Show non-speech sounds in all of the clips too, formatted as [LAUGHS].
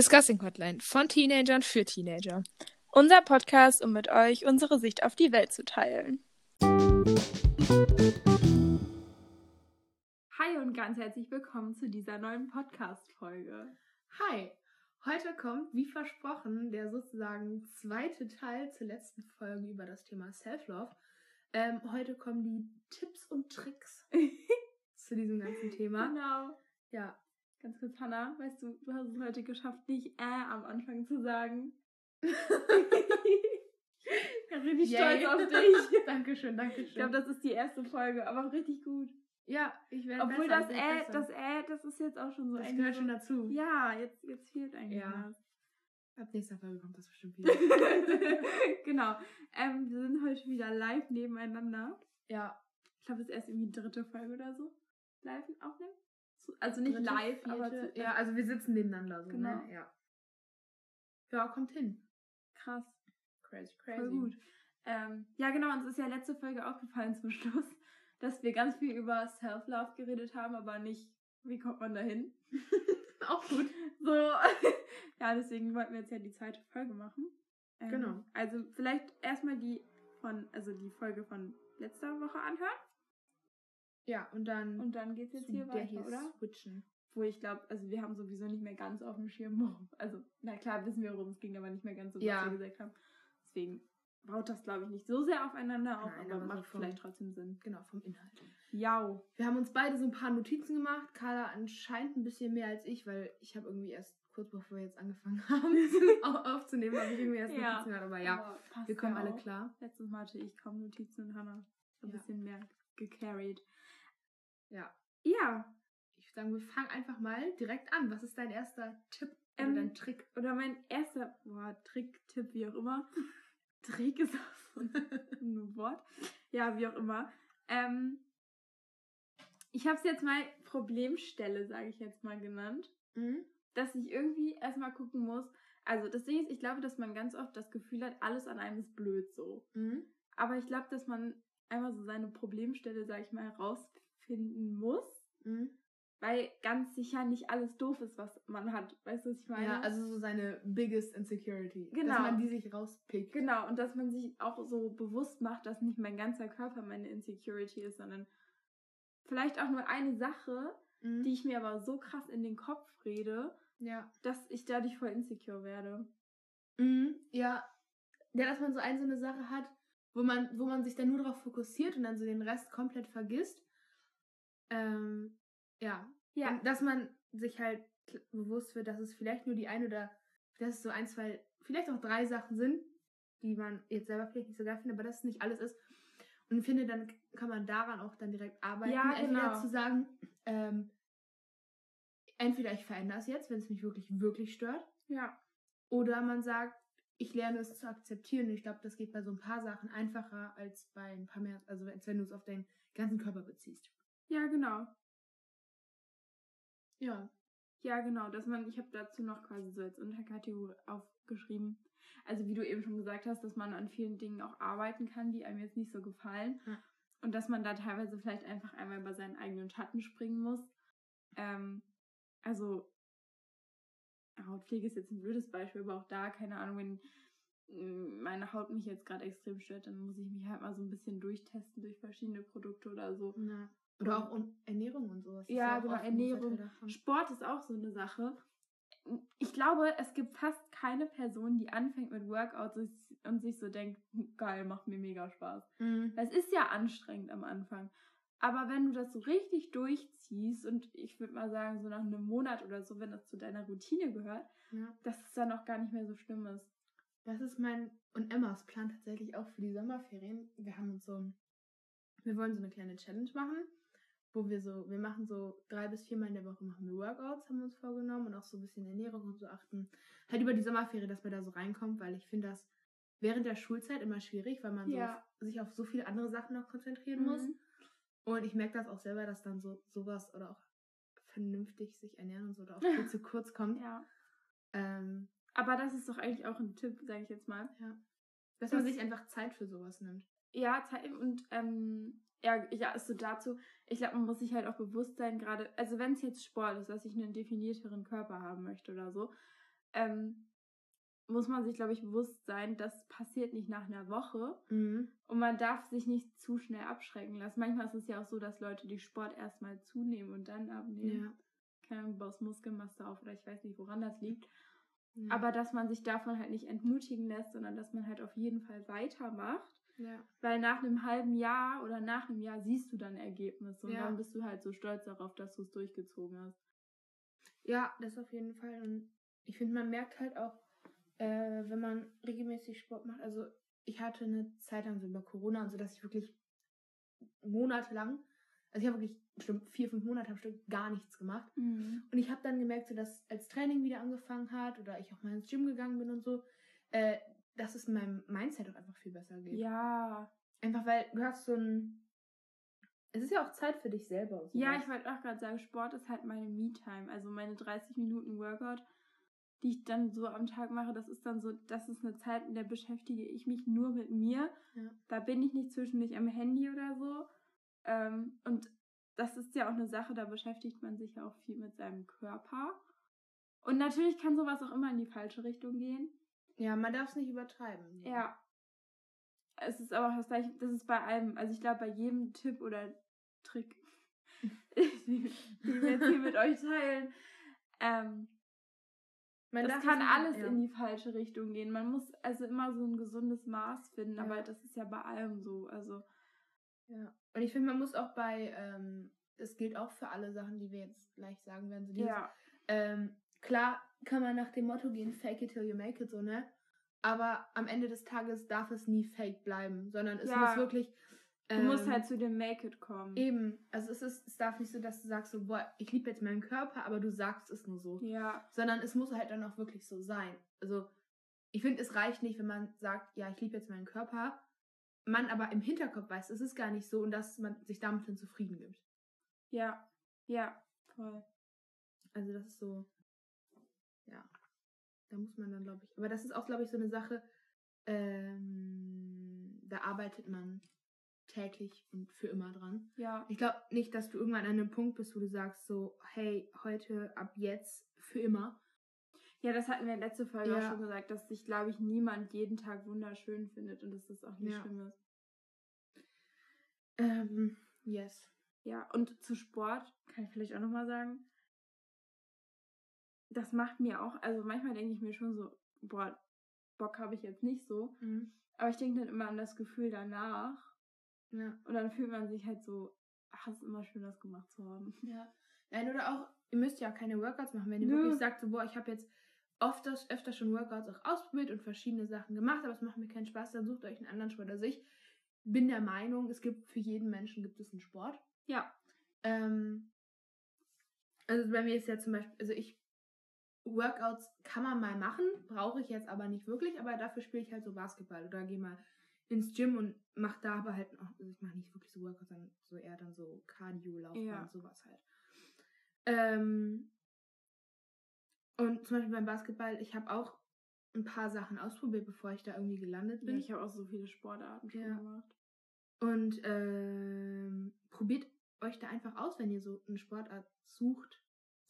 Discussing Hotline von Teenagern für Teenager. Unser Podcast, um mit euch unsere Sicht auf die Welt zu teilen. Hi und ganz herzlich willkommen zu dieser neuen Podcast-Folge. Hi, heute kommt, wie versprochen, der sozusagen zweite Teil zur letzten Folge über das Thema Self-Love. Ähm, heute kommen die Tipps und Tricks [LAUGHS] zu diesem ganzen Thema. Genau. Ja, Ganz kurz, Hannah, weißt du, du hast es heute geschafft, nicht äh am Anfang zu sagen. [LAUGHS] ich bin richtig Yay. stolz auf [LAUGHS] dich. Dankeschön, Dankeschön. Ich glaube, das ist die erste Folge, aber richtig gut. ja, ich werde Obwohl besser, das äh, besser. das äh, das ist jetzt auch schon so das eigentlich gehört schon dazu. Ja, jetzt, jetzt fehlt eigentlich Ja. was. Ab nächster Folge kommt das bestimmt [LAUGHS] wieder. genau. Ähm, wir sind heute wieder live nebeneinander. ja, Ich glaube, das ist erst irgendwie die dritte Folge oder so. Live aufnehmen? Also nicht dritte, live, aber vierte- zu, ja, also wir sitzen nebeneinander so, Genau. ne? Ja. Ja, kommt hin. krass. Crazy, Voll gut. Ähm, ja, genau, uns ist ja letzte Folge aufgefallen zum [LAUGHS] Schluss, dass wir ganz viel über Self-Love geredet haben, aber nicht, wie kommt man dahin? [LAUGHS] Auch gut. So, [LAUGHS] ja, deswegen wollten wir jetzt ja die zweite Folge machen. Ähm, Genau. Also vielleicht erstmal die von, also die Folge von letzter Woche anhören Ja, und dann und dann geht's jetzt hier weiter, hier oder? switchen. Wo ich glaube, also wir haben sowieso nicht mehr ganz auf dem Schirm, also na klar wissen wir, worum es ging, aber nicht mehr ganz so, was Ja. wir gesagt haben. Deswegen baut das, glaube ich, nicht so sehr aufeinander auf, Nein, aber, aber so macht vom- vielleicht trotzdem Sinn. Genau, vom Inhalt. Ja. Wir haben uns beide so ein paar Notizen gemacht. Carla anscheinend ein bisschen mehr als ich, weil ich habe irgendwie erst kurz bevor wir jetzt angefangen [LAUGHS] haben [LAUGHS] au- aufzunehmen, habe ich irgendwie erst Ja. Notizen gemacht. Aber ja, Aber wir kommen ja alle klar. Letztes Mal hatte ich kaum Notizen und Hannah ein Ja. bisschen mehr gecarried. Ja. Ja, Ich würde sagen, wir fangen einfach mal direkt an. Was ist dein erster Tipp oder Ähm, dein Trick? oder mein erster boah, Trick, Tipp, wie auch immer. [LAUGHS] Trick ist auch so [LAUGHS] ein Wort. Ja, wie auch immer. Ähm, ich habe es jetzt mal Problemstelle, sage ich jetzt mal genannt. Mhm. dass ich irgendwie erstmal gucken muss. Also das Ding ist, ich glaube, dass man ganz oft das Gefühl hat, alles an einem ist blöd so. Mhm. Aber ich glaube, dass man einmal so seine Problemstelle, sag ich mal, herausfinden muss. Mhm. Weil ganz sicher nicht alles doof ist, was man hat. Weißt du, was ich meine? Ja, also so seine biggest insecurity. Genau. Dass man die sich rauspickt. Genau, und dass man sich auch so bewusst macht, dass nicht mein ganzer Körper meine Insecurity ist, sondern vielleicht auch nur eine Sache, Mhm. die ich mir aber so krass in den Kopf rede, ja. dass ich dadurch voll insecure werde. Mhm. Ja. Ja, dass man so eine so eine Sache hat, wo man, wo man sich dann nur darauf fokussiert und dann so den Rest komplett vergisst. Ähm, ja. Ja, Und dass man sich halt bewusst wird, dass es vielleicht nur die eine oder dass es so ein, zwei, vielleicht auch drei Sachen sind, die man jetzt selber vielleicht nicht so geil findet, aber dass es nicht alles ist. Und finde, dann kann man daran auch dann direkt arbeiten. Ja, Entweder genau. zu sagen, ähm, entweder ich verändere es jetzt, wenn es mich wirklich, wirklich stört. ja. Oder man sagt, ich lerne es zu akzeptieren. Und ich glaube, das geht bei so ein paar Sachen einfacher als bei ein paar mehr, also als wenn du es auf deinen ganzen Körper beziehst. Ja, genau. Ja. Ja, genau, dass man, ich habe dazu noch quasi so als Unterkategorie aufgeschrieben. Also wie du eben schon gesagt hast, dass man an vielen Dingen auch arbeiten kann, die einem jetzt nicht so gefallen. Ja. Und dass man da teilweise vielleicht einfach einmal über seinen eigenen Schatten springen muss. Ähm, also Hautpflege ist jetzt ein blödes Beispiel, aber auch da, keine Ahnung, wenn mm, meine Haut mich jetzt gerade extrem stört, dann muss ich mich halt mal so ein bisschen durchtesten durch verschiedene Produkte oder so. ja. Oder auch um Ernährung und sowas. Das Ja, auch genau, Ernährung. Sport ist auch so eine Sache. Ich glaube, es gibt fast keine Person, die anfängt mit Workouts und sich- so denkt, "Hm, geil, macht mir mega Spaß. Mhm. Es ist ja anstrengend am Anfang. Aber wenn du das so richtig durchziehst und ich würde mal sagen, so nach einem Monat oder so, wenn das zu deiner Routine gehört, Ja. dass es dann auch gar nicht mehr so schlimm ist. Das ist mein und Emmas Plan tatsächlich auch für die Sommerferien. Wir haben uns so, wir wollen so eine kleine Challenge machen, wo wir so, wir machen so drei bis viermal in der Woche machen wir Workouts, haben wir uns vorgenommen und auch so ein bisschen Ernährung und so achten. Halt über die Sommerferien, dass man da so reinkommt, weil ich finde das während der Schulzeit immer schwierig, weil man so Ja. auf, sich auf so viele andere Sachen noch konzentrieren muss. Mhm. Und ich merke das auch selber, dass dann so sowas oder auch vernünftig sich ernähren und so da auch viel [LAUGHS] zu kurz kommt. Ja. Ähm, Aber das ist doch eigentlich auch ein Tipp, sage ich jetzt mal. ja. Dass man Das- sich einfach Zeit für sowas nimmt. Ja, Zeit und ähm, ja, ja, ist so dazu. Ich glaube, man muss sich halt auch bewusst sein, gerade, also wenn es jetzt Sport ist, dass ich einen definierteren Körper haben möchte oder so, ähm, muss man sich, glaube ich, bewusst sein, das passiert nicht nach einer Woche. Mhm. Und man darf sich nicht zu schnell abschrecken lassen. Manchmal ist es ja auch so, dass Leute die Sport erstmal zunehmen und dann abnehmen. Ja. Keine Ahnung, baust Muskelmasse auf oder ich weiß nicht, woran das liegt. ja. Aber dass man sich davon halt nicht entmutigen lässt, sondern dass man halt auf jeden Fall weitermacht. Ja. Weil nach einem halben Jahr oder nach einem Jahr siehst du dann Ergebnisse und Ja. dann bist du halt so stolz darauf, dass du es durchgezogen hast. Ja, das auf jeden Fall. Und ich finde, man merkt halt auch, äh, wenn man regelmäßig Sport macht. Also ich hatte eine Zeit lang so über Corona und so, dass ich wirklich monatelang, also ich habe wirklich bestimmt vier, fünf Monate am Stück gar nichts gemacht. Und ich habe dann gemerkt, so dass als Training wieder angefangen hat oder ich auch mal ins Gym gegangen bin und so, äh, dass es meinem Mindset auch einfach viel besser geht. Ja. Einfach weil du hast so ein. Es ist ja auch Zeit für dich selber. und Ja, sowas. ich wollte auch gerade sagen, Sport ist halt meine Me-Time. Also meine 30 Minuten Workout, die ich dann so am Tag mache, das ist dann so, das ist eine Zeit, in der beschäftige ich mich nur mit mir. Ja. Da bin ich nicht zwischendurch am Handy oder so. Ähm, und das ist ja auch eine Sache, da beschäftigt man sich ja auch viel mit seinem Körper. Und natürlich kann sowas auch immer in die falsche Richtung gehen. Ja, man darf es nicht übertreiben. Ja. Es ist aber auch das gleiche, das ist bei allem, also ich glaube bei jedem Tipp oder Trick, [LAUGHS] die wir jetzt hier mit euch teilen, ähm, Man das kann alles ja. in die falsche Richtung gehen. Man muss also immer so ein gesundes Maß finden, Ja. aber das ist ja bei allem so. Also, Ja. Und ich finde, man muss auch bei, ähm, das gilt auch für alle Sachen, die wir jetzt gleich sagen werden. So dieses, ja. ähm, klar kann man nach dem Motto gehen, fake it till you make it, so, ne? Aber am Ende des Tages darf es nie fake bleiben, sondern es Ja. muss wirklich. Du musst ähm, halt zu dem Make It kommen. Eben, also es ist, es darf nicht so, dass du sagst so, boah, ich liebe jetzt meinen Körper, aber du sagst es nur so. Ja, Sondern es muss halt dann auch wirklich so sein. Also, ich finde, es reicht nicht, wenn man sagt, ja, ich liebe jetzt meinen Körper, man aber im Hinterkopf weiß, es ist gar nicht so und dass man sich damit dann zufrieden gibt. ja, ja, voll. Also das ist so, da muss man dann, glaube ich, aber das ist auch, glaube ich, so eine Sache, ähm, da arbeitet man täglich und für immer dran. Ja, Ich glaube nicht, dass du irgendwann an einem Punkt bist, wo du sagst so, hey, heute, ab jetzt, für immer. ja, das hatten wir in der letzten Folge Ja. auch schon gesagt, dass sich, glaube ich, niemand jeden Tag wunderschön findet und dass das auch nicht Ja. schlimm ist. Ähm, yes. Ja, und zu Sport kann ich vielleicht auch nochmal sagen, das macht mir auch, also manchmal denke ich mir schon so, boah, Bock habe ich jetzt nicht so, Mhm. aber ich denke dann immer an das Gefühl danach Ja. und dann fühlt man sich halt so, ach, es ist immer schön, das gemacht zu haben. Ja. Nein, oder auch, ihr müsst ja auch keine Workouts machen, wenn ihr Nö. wirklich sagt, so, boah, ich habe jetzt oft das, öfter schon Workouts auch ausprobiert und verschiedene Sachen gemacht, aber es macht mir keinen Spaß, dann sucht euch einen anderen Sport. Also ich bin der Meinung, es gibt für jeden Menschen gibt es einen Sport. Ja, Ähm, also bei mir ist ja zum Beispiel, also ich, Workouts kann man mal machen, brauche ich jetzt aber nicht wirklich, aber dafür spiele ich halt so Basketball oder gehe mal ins Gym und mache da aber halt auch, also ich mache nicht wirklich so Workouts, sondern so eher dann so Cardio, Laufbahn, Ja. sowas halt. Ähm, und zum Beispiel beim Basketball, ich habe auch ein paar Sachen ausprobiert, bevor ich da irgendwie gelandet ja bin. ich habe auch so viele Sportarten Ja. gemacht. Und ähm, probiert euch da einfach aus, wenn ihr so eine Sportart sucht,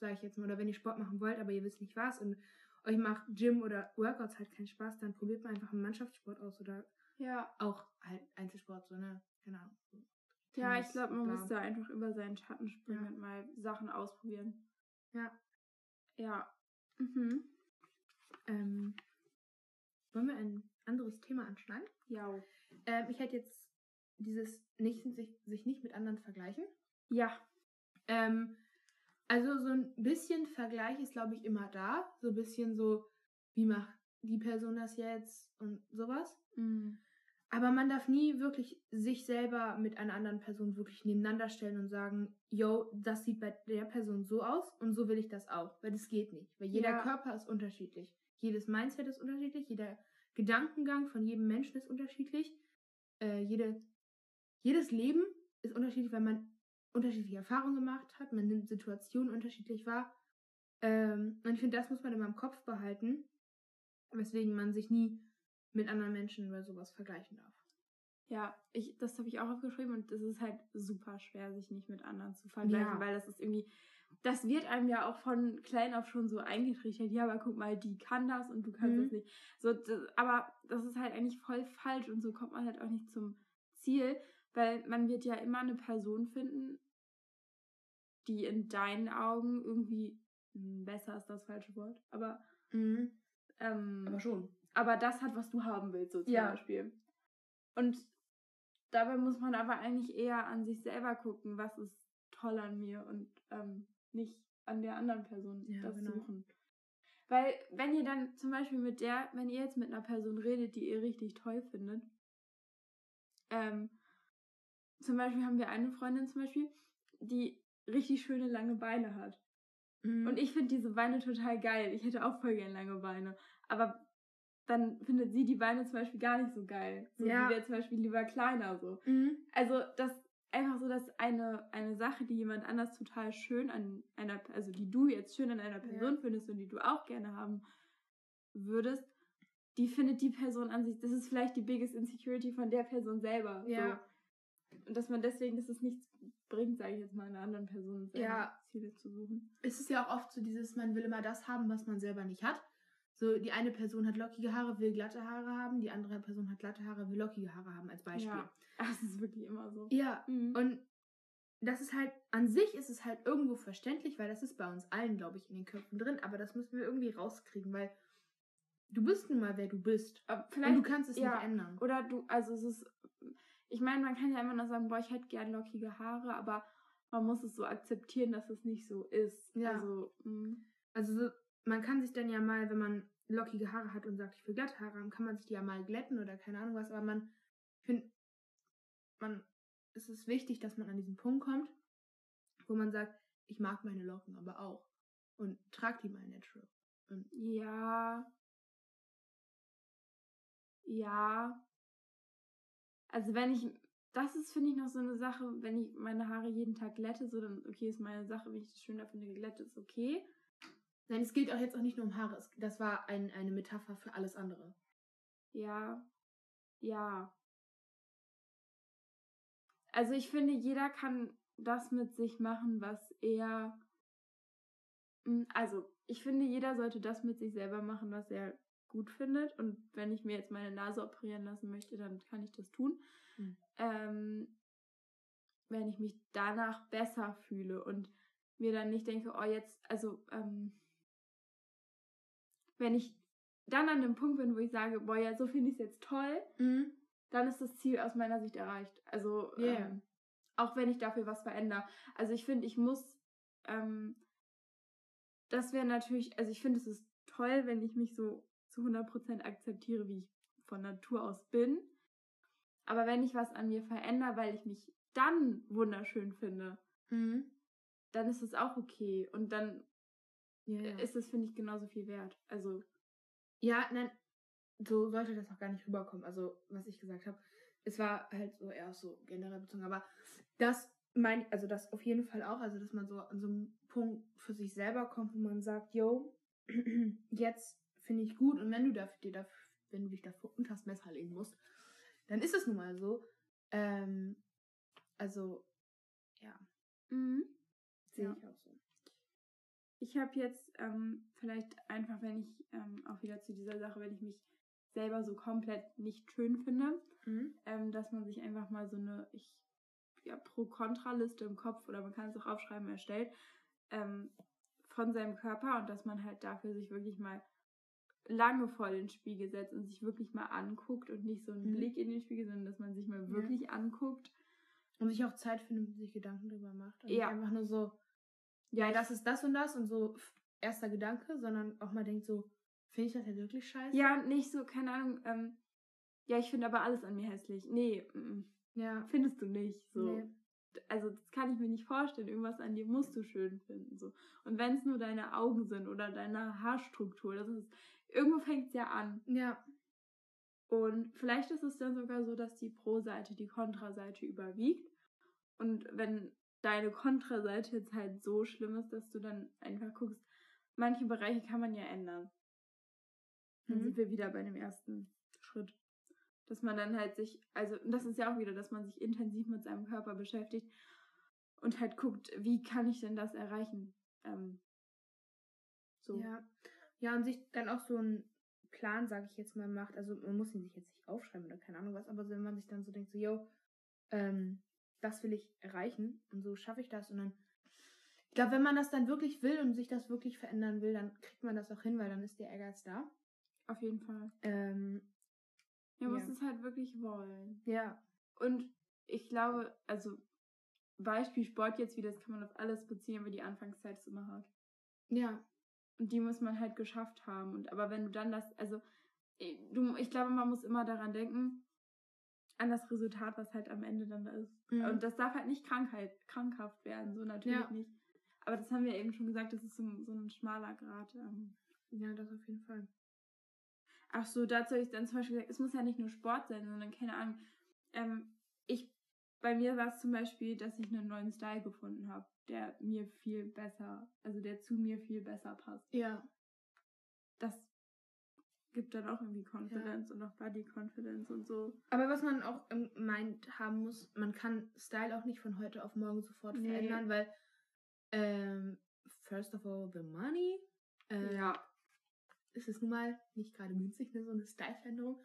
sage ich jetzt mal, oder wenn ihr Sport machen wollt, aber ihr wisst nicht was und euch macht Gym oder Workouts halt keinen Spaß, dann probiert mal einfach einen Mannschaftssport aus oder Ja, auch halt Einzelsport, so, ne? Keine Ahnung. so ja, ich glaube, man muss da einfach über seinen Schatten springen Ja. und mal Sachen ausprobieren. Ja. Ja. Mhm. Ähm, wollen wir ein anderes Thema anschneiden? Ja. Ähm, ich hätte jetzt dieses nicht, sich, sich nicht mit anderen vergleichen. Ja. Ähm, also so ein bisschen Vergleich ist, glaube ich, immer da. So ein bisschen so, wie macht die Person das jetzt und sowas. Mhm. Aber man darf nie wirklich sich selber mit einer anderen Person wirklich nebeneinander stellen und sagen, yo, das sieht bei der Person so aus und so will ich das auch. Weil das geht nicht. Weil jeder Ja. Körper ist unterschiedlich. Jedes Mindset ist unterschiedlich. Jeder Gedankengang von jedem Menschen ist unterschiedlich. Äh, jede, jedes Leben ist unterschiedlich, weil man unterschiedliche Erfahrungen gemacht hat. Man nimmt Situationen unterschiedlich wahr. Ähm, und ich finde, das muss man immer im Kopf behalten. Weswegen man sich nie mit anderen Menschen oder sowas vergleichen darf. Ja, ich, das habe ich auch aufgeschrieben und es ist halt super schwer, sich nicht mit anderen zu vergleichen, Ja. weil das ist irgendwie das wird einem ja auch von klein auf schon so eingetrichtert. Ja, aber guck mal, die kann das und du kannst Mhm. das nicht. So, das, aber das ist halt eigentlich voll falsch und so kommt man halt auch nicht zum Ziel, weil man wird ja immer eine Person finden, die in deinen Augen irgendwie hm, besser ist das falsche Wort, aber Mhm. ähm, Aber schon. aber das hat, was du haben willst, so zum Ja. Beispiel. Und dabei muss man aber eigentlich eher an sich selber gucken, was ist toll an mir und ähm, nicht an der anderen Person Ja, das genau. suchen. Weil wenn ihr dann zum Beispiel mit der, wenn ihr jetzt mit einer Person redet, die ihr richtig toll findet, ähm, zum Beispiel haben wir eine Freundin zum Beispiel, die richtig schöne lange Beine hat. Mhm. Und ich finde diese Beine total geil. Ich hätte auch voll gern lange Beine. Aber dann findet sie die Beine zum Beispiel gar nicht so geil. So, Ja. Sie wäre zum Beispiel lieber kleiner so. Mhm. Also das einfach so, dass eine, eine Sache, die jemand anders total schön an einer, also die du jetzt schön an einer Person findest und die du auch gerne haben würdest, die findet die Person an sich, das ist vielleicht die biggest insecurity von der Person selber. Ja. So. Und dass man deswegen, dass es nichts bringt, sage ich jetzt mal, einer anderen Person Ja. Ziele zu suchen. es ist ja auch oft so dieses, man will immer das haben, was man selber nicht hat. So, die eine Person hat lockige Haare, will glatte Haare haben, die andere Person hat glatte Haare, will lockige Haare haben, als Beispiel. Ja, [LAUGHS] das ist wirklich immer so. Ja, Mhm. und das ist halt, an sich ist es halt irgendwo verständlich, weil das ist bei uns allen, glaube ich, in den Köpfen drin, aber das müssen wir irgendwie rauskriegen, weil du bist nun mal, wer du bist. Aber Und vielleicht du kannst es ja, nicht ändern. Oder du, also es ist, ich meine, man kann ja immer noch sagen, boah, ich hätte gern lockige Haare, aber man muss es so akzeptieren, dass es nicht so ist. Ja. Also, mh. Also so, man kann sich dann ja mal, wenn man lockige Haare hat und sagt, ich will glatte Haare haben, kann man sich die ja mal glätten oder keine Ahnung was, aber man, ich finde, man, es ist wichtig, dass man an diesen Punkt kommt, wo man sagt, ich mag meine Locken aber auch und trag die mal natural. Und ja. Ja. Also wenn ich, das ist, finde ich, noch so eine Sache, wenn ich meine Haare jeden Tag glätte, so dann, okay, ist meine Sache, wenn ich das schöner finde, geglättet ist okay. nein, es geht auch jetzt auch nicht nur um Haare, das war ein, eine Metapher für alles andere. Ja. Ja. Also ich finde, jeder kann das mit sich machen, was er. Mm, Also, ich finde, jeder sollte das mit sich selber machen, was er gut findet. Und wenn ich mir jetzt meine Nase operieren lassen möchte, dann kann ich das tun. Mhm. Ähm, wenn ich mich danach besser fühle und mir dann nicht denke, oh, jetzt, also, ähm, wenn ich dann an dem Punkt bin, wo ich sage, boah, ja, so finde ich es jetzt toll, Mhm. dann ist das Ziel aus meiner Sicht erreicht. Also Ja. ähm, auch wenn ich dafür was verändere. Also ich finde, ich muss, ähm, das wäre natürlich, also ich finde, es ist toll, wenn ich mich so zu 100% akzeptiere, wie ich von Natur aus bin. Aber wenn ich was an mir verändere, weil ich mich dann wunderschön finde, Mhm. dann ist es auch okay. Und dann Ja, ja. ist es, finde ich, genauso viel wert. Also, Ja, nein, so sollte das auch gar nicht rüberkommen. Also, was ich gesagt habe, es war halt so eher so generell bezogen, aber das mein, also das auf jeden Fall auch, also dass man so an so einem Punkt für sich selber kommt, wo man sagt, yo, [CLEARS THROAT] jetzt finde ich gut und wenn du dafür, dir dafür, wenn du dich dafür unters Messer legen musst, dann ist es nun mal so. Ähm, also, ja, mhm. sehe Ja. ich auch so. Ich habe jetzt ähm, vielleicht einfach, wenn ich ähm, auch wieder zu dieser Sache, wenn ich mich selber so komplett nicht schön finde, Mhm. ähm, dass man sich einfach mal so eine ich, ja, Pro-Kontra-Liste im Kopf oder man kann es auch aufschreiben erstellt ähm, von seinem Körper und dass man halt dafür sich wirklich mal lange vor den Spiegel setzt und sich wirklich mal anguckt und nicht so einen Mhm. Blick in den Spiegel, sondern dass man sich mal Ja. wirklich anguckt. Und sich auch Zeit findet und sich Gedanken drüber macht. Und Ja. nicht einfach nur so, ja, das ist das und das und so erster Gedanke, sondern auch mal denkt so, finde ich das jetzt wirklich scheiße? Ja, nicht so, keine Ahnung, ähm, ja, ich finde aber alles an mir hässlich. Nee, mm, Ja. findest du nicht. So. Nee. Also das kann ich mir nicht vorstellen. Irgendwas an dir musst du schön finden. So. Und wenn es nur deine Augen sind oder deine Haarstruktur, das ist. Irgendwo fängt es ja an. Ja. Und vielleicht ist es dann sogar so, dass die Pro-Seite die Kontra-Seite überwiegt. Und wenn deine Kontra-Seite jetzt halt so schlimm ist, dass du dann einfach guckst, manche Bereiche kann man ja ändern. Dann Mhm. sind wir wieder bei dem ersten Schritt. Dass man dann halt sich, also und das ist ja auch wieder, dass man sich intensiv mit seinem Körper beschäftigt und halt guckt, wie kann ich denn das erreichen? Ähm, so. Ja. Ja, und sich dann auch so einen Plan, sage ich jetzt mal, macht. Also man muss ihn sich jetzt nicht aufschreiben oder keine Ahnung was, aber wenn man sich dann so denkt, so, yo, ähm, das will ich erreichen und so schaffe ich das und dann ich glaube, wenn man das dann wirklich will und sich das wirklich verändern will, dann kriegt man das auch hin, weil dann ist der Ehrgeiz da. Auf jeden Fall. Ähm, Ja, Ja. muss es halt wirklich wollen. ja, Und ich glaube, also Beispiel Sport jetzt wieder, das kann man auf alles beziehen, wie die Anfangszeit es immer hat. ja, Und die muss man halt geschafft haben. Und aber wenn du dann das, also eh, du, ich glaube, man muss immer daran denken, an das Resultat, was halt am Ende dann da ist. Mhm. Und das darf halt nicht Krankheit, krankhaft werden, so natürlich Ja. nicht. Aber das haben wir eben schon gesagt, das ist so, so ein schmaler Grad. Ähm. ja, das auf jeden Fall. Ach so, dazu habe ich dann zum Beispiel gesagt, es muss ja nicht nur Sport sein, sondern keine Ahnung. Ähm, ich, bei mir war es zum Beispiel, dass ich einen neuen Style gefunden habe, der mir viel besser, also der zu mir viel besser passt. Ja, Das gibt dann auch irgendwie Confidence und auch Body Confidence und so. aber was man auch im Mind haben muss, man kann Style auch nicht von heute auf morgen sofort Nee. verändern, weil ähm, first of all the money. Äh, ja, ist es nun mal nicht gerade günstig, ne, so eine Style-Veränderung.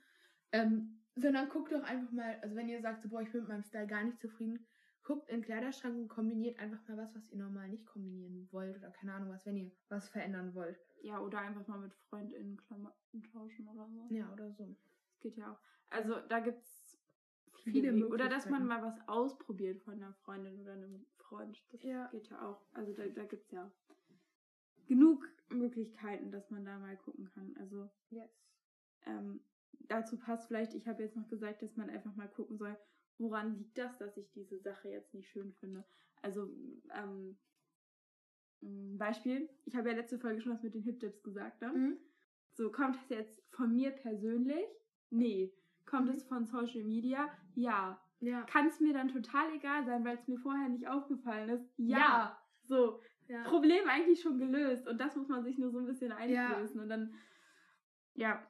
Ähm, sondern guckt doch einfach mal, also wenn ihr sagt, so, boah, ich bin mit meinem Style gar nicht zufrieden, guckt in den Kleiderschrank und kombiniert einfach mal was, was ihr normal nicht kombinieren wollt oder keine Ahnung was, wenn ihr was verändern wollt. ja, oder einfach mal mit FreundInnen Klamotten tauschen oder so. Ja, oder so. Das geht ja auch. Also da gibt's Viele viele. Oder dass man mal was ausprobiert von einer Freundin oder einem Freund. Das Ja. geht ja auch. Also da, da gibt's ja genug Möglichkeiten, dass man da mal gucken kann. Also Yes. ähm, dazu passt vielleicht, ich habe jetzt noch gesagt, dass man einfach mal gucken soll, woran liegt das, dass ich diese Sache jetzt nicht schön finde. Also ähm, Beispiel, ich habe ja letzte Folge schon was mit den Hip-Dips gesagt, ne? Mhm. So, kommt das jetzt von mir persönlich? Nee. Kommt Mhm. es von Social Media? Ja. Ja. Kann es mir dann total egal sein, weil es mir vorher nicht aufgefallen ist? Ja. Ja. So, Ja. Problem eigentlich schon gelöst. Und das muss man sich nur so ein bisschen einlösen. Und dann, ja,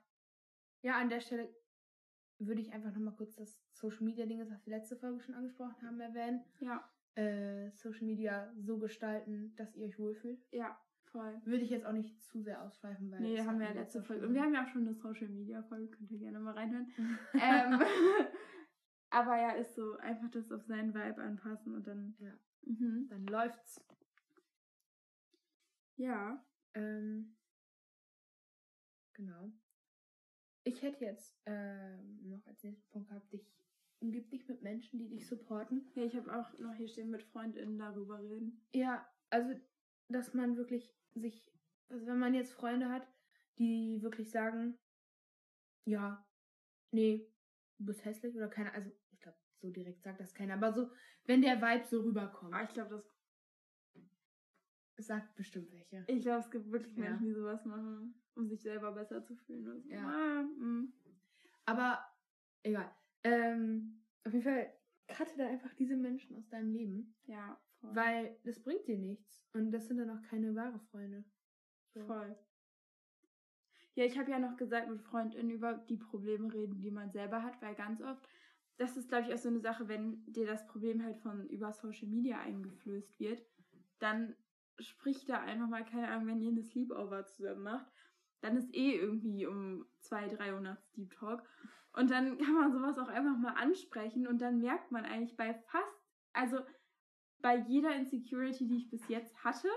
ja, an der Stelle würde ich einfach nochmal kurz das Social Media Ding, was wir letzte Folge schon angesprochen haben, erwähnen. ja, Äh, Social Media so gestalten, dass ihr euch wohlfühlt. ja, voll. Würde ich jetzt auch nicht zu sehr ausschweifen, weil. Nee, das haben wir ja letzte Folge. schon Und wir haben ja auch schon eine Social Media Folge, könnt ihr gerne mal reinhören. [LAUGHS] ähm, [LAUGHS] aber ja, ist so, einfach das auf seinen Vibe anpassen und dann. Ja. Mhm. Dann läuft's. Ja. Ähm, genau. Ich hätte jetzt ähm, noch als nächsten Punkt gehabt, dich umgib dich mit Menschen, die dich supporten. Ja, ich habe auch noch hier stehen mit FreundInnen darüber reden. Ja, also dass man wirklich sich, also wenn man jetzt Freunde hat, die wirklich sagen, ja, nee, du bist hässlich oder keine, also ich glaube, so direkt sagt das keiner, aber so, wenn der Vibe so rüberkommt, Aber ich glaube, das sagt bestimmt welche. Ich glaube, es gibt wirklich Ja. Menschen, die sowas machen, um sich selber besser zu fühlen. Und so. Ja. Ah, mm. Aber egal. Ähm, auf jeden Fall cutte da einfach diese Menschen aus deinem Leben, ja, voll. weil das bringt dir nichts und das sind dann auch keine wahre Freunde. So. voll. Ja, ich habe ja noch gesagt, mit FreundInnen über die Probleme reden, die man selber hat, weil ganz oft, das ist, glaube ich, auch so eine Sache, wenn dir das Problem halt von über Social Media eingeflößt wird, dann sprich da einfach mal, keine Ahnung, wenn ihr eine Sleepover zusammen macht, dann ist eh irgendwie um 200, 300 Deep Talk. Und dann kann man sowas auch einfach mal ansprechen und dann merkt man eigentlich bei fast, also bei jeder Insecurity, die ich bis jetzt hatte,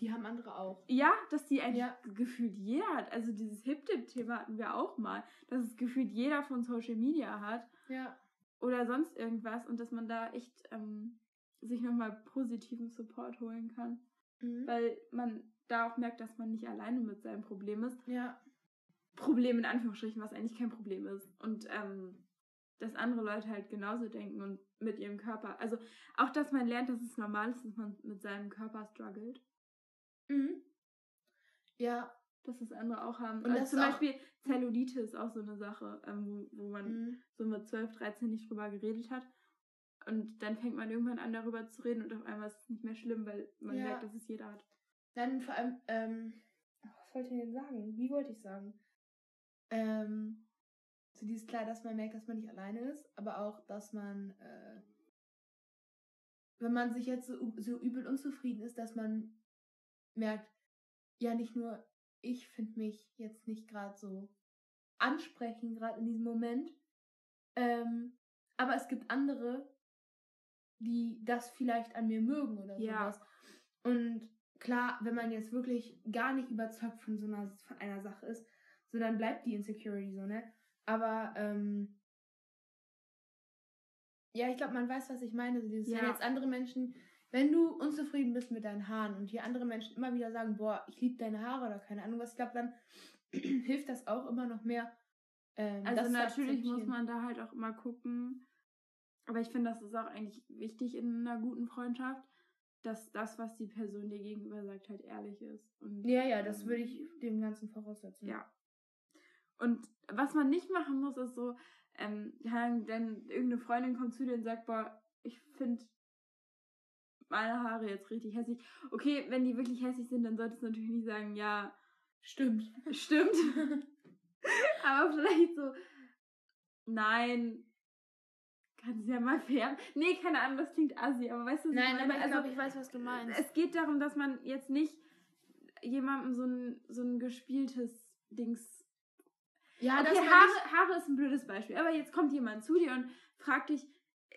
Die haben andere auch. ja, dass die eigentlich Ja. gefühlt jeder hat. Also dieses Hip-Dip-Thema hatten wir auch mal, dass es gefühlt jeder von Social Media hat Ja. oder sonst irgendwas und dass man da echt ähm, sich nochmal positiven Support holen kann. Mhm. Weil man da auch merkt, dass man nicht alleine mit seinem Problem ist. Ja. Problem in Anführungsstrichen, was eigentlich kein Problem ist. Und ähm, dass andere Leute halt genauso denken und mit ihrem Körper. Also auch, dass man lernt, dass es normal ist, dass man mit seinem Körper struggelt. Mhm. Ja. dass das andere auch haben. Und also zum Beispiel Zellulite ist auch so eine Sache, ähm, wo, wo man Mhm. so mit 12, 13 nicht drüber geredet hat. Und dann fängt man irgendwann an, darüber zu reden und auf einmal ist es nicht mehr schlimm, weil man Ja. merkt, dass es jeder hat. Dann vor allem, ähm, was wollte ich denn sagen? Wie wollte ich sagen? Ähm, so dieses klar, dass man merkt, dass man nicht alleine ist, aber auch, dass man, äh, wenn man sich jetzt so, so übel unzufrieden ist, dass man merkt, ja, nicht nur ich finde mich jetzt nicht gerade so ansprechend, gerade in diesem Moment, ähm, aber es gibt andere, die das vielleicht an mir mögen oder Ja. sowas. Und klar, wenn man jetzt wirklich gar nicht überzeugt von so einer, von einer Sache ist, so dann bleibt die Insecurity so, ne? Aber ähm, ja, ich glaube, man weiß, was ich meine. Dieses, Ja. Wenn jetzt andere Menschen, wenn du unzufrieden bist mit deinen Haaren und hier andere Menschen immer wieder sagen, boah, ich liebe deine Haare oder keine Ahnung was, ich glaube, dann [CLEARS THROAT] hilft das auch immer noch mehr. Ähm, Also natürlich muss man da halt auch immer gucken. Aber ich finde, das ist auch eigentlich wichtig in einer guten Freundschaft, dass das, was die Person dir gegenüber sagt, halt ehrlich ist. Und, Ja, ja, das ähm, würde ich dem Ganzen voraussetzen. Ja. Und was man nicht machen muss, ist so, ähm, denn irgendeine Freundin kommt zu dir und sagt, boah, ich finde meine Haare jetzt richtig hässlich. Okay, wenn die wirklich hässlich sind, dann solltest du natürlich nicht sagen, ja, Stimmt. stimmt. [LAUGHS] Aber vielleicht so, nein, kannst ja mal färben. Nee, keine Ahnung, das klingt assi, aber weißt du, Nein, ich aber ich Also, glaube, ich weiß, was du meinst. es geht darum, dass man jetzt nicht jemandem so ein, so ein gespieltes Dings. ja, okay, Haare, Haare ist ein blödes Beispiel, aber jetzt kommt jemand zu dir und fragt dich,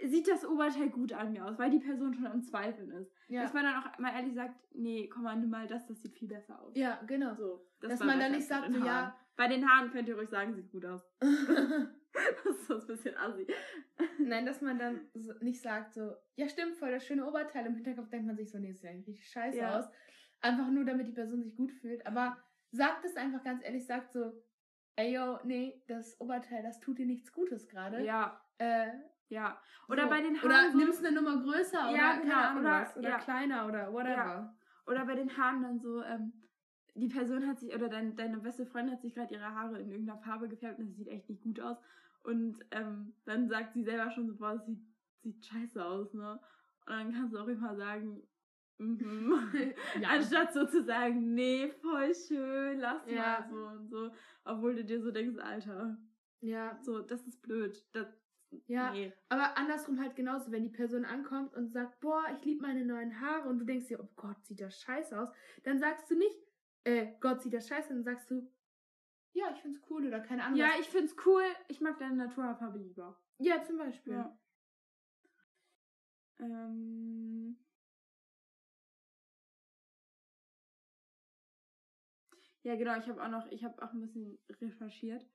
sieht das Oberteil gut an mir aus, weil die Person schon am Zweifeln ist. ja, Dass man dann auch mal ehrlich sagt, nee, komm mal, nimm mal das, das sieht viel besser aus. ja, genau. So, das Dass man dann nicht sagt, so, ja-. Bei den Haaren könnt ihr ruhig sagen, sieht gut aus. [LAUGHS] [LAUGHS] Das ist so ein bisschen assi. Nein, dass man dann so nicht sagt so, ja stimmt, voll das schöne Oberteil. Im Hinterkopf denkt man sich so, nee, das sieht eigentlich richtig scheiße Ja. aus. Einfach nur, damit die Person sich gut fühlt. Aber sagt es einfach ganz ehrlich, sagt so, ey yo, nee, das Oberteil, das tut dir nichts Gutes gerade. Ja, Äh, ja. Oder so. bei den Haaren. Oder so- nimmst eine Nummer größer oder Ja, keine genau, Ahnung oder- was. Oder ja. kleiner oder whatever. Oder bei den Haaren dann so, ähm, die Person hat sich, oder dein, deine beste Freundin hat sich gerade ihre Haare in irgendeiner Farbe gefärbt und das sieht echt nicht gut aus. Und ähm, dann sagt sie selber schon so, boah, das sieht, sieht scheiße aus, ne? Und dann kannst du auch immer sagen, mhm. [LAUGHS] Ja. Anstatt so zu sagen, nee, voll schön, lass Ja. mal so und so. Obwohl du dir so denkst, Alter, ja, so, das ist blöd. Das, ja. Nee. Aber andersrum halt genauso, wenn die Person ankommt und sagt, boah, ich liebe meine neuen Haare und du denkst dir, oh Gott, sieht das scheiße aus, dann sagst du nicht, äh, Gott, sieht das scheiße, dann sagst du, ja, ich find's cool oder keine Ahnung. Ja, was. ich find's cool, ich mag deine Naturhaarfarbe lieber. ja, zum Beispiel. Ja. Ähm. Ja, genau, ich habe auch noch, ich habe auch ein bisschen recherchiert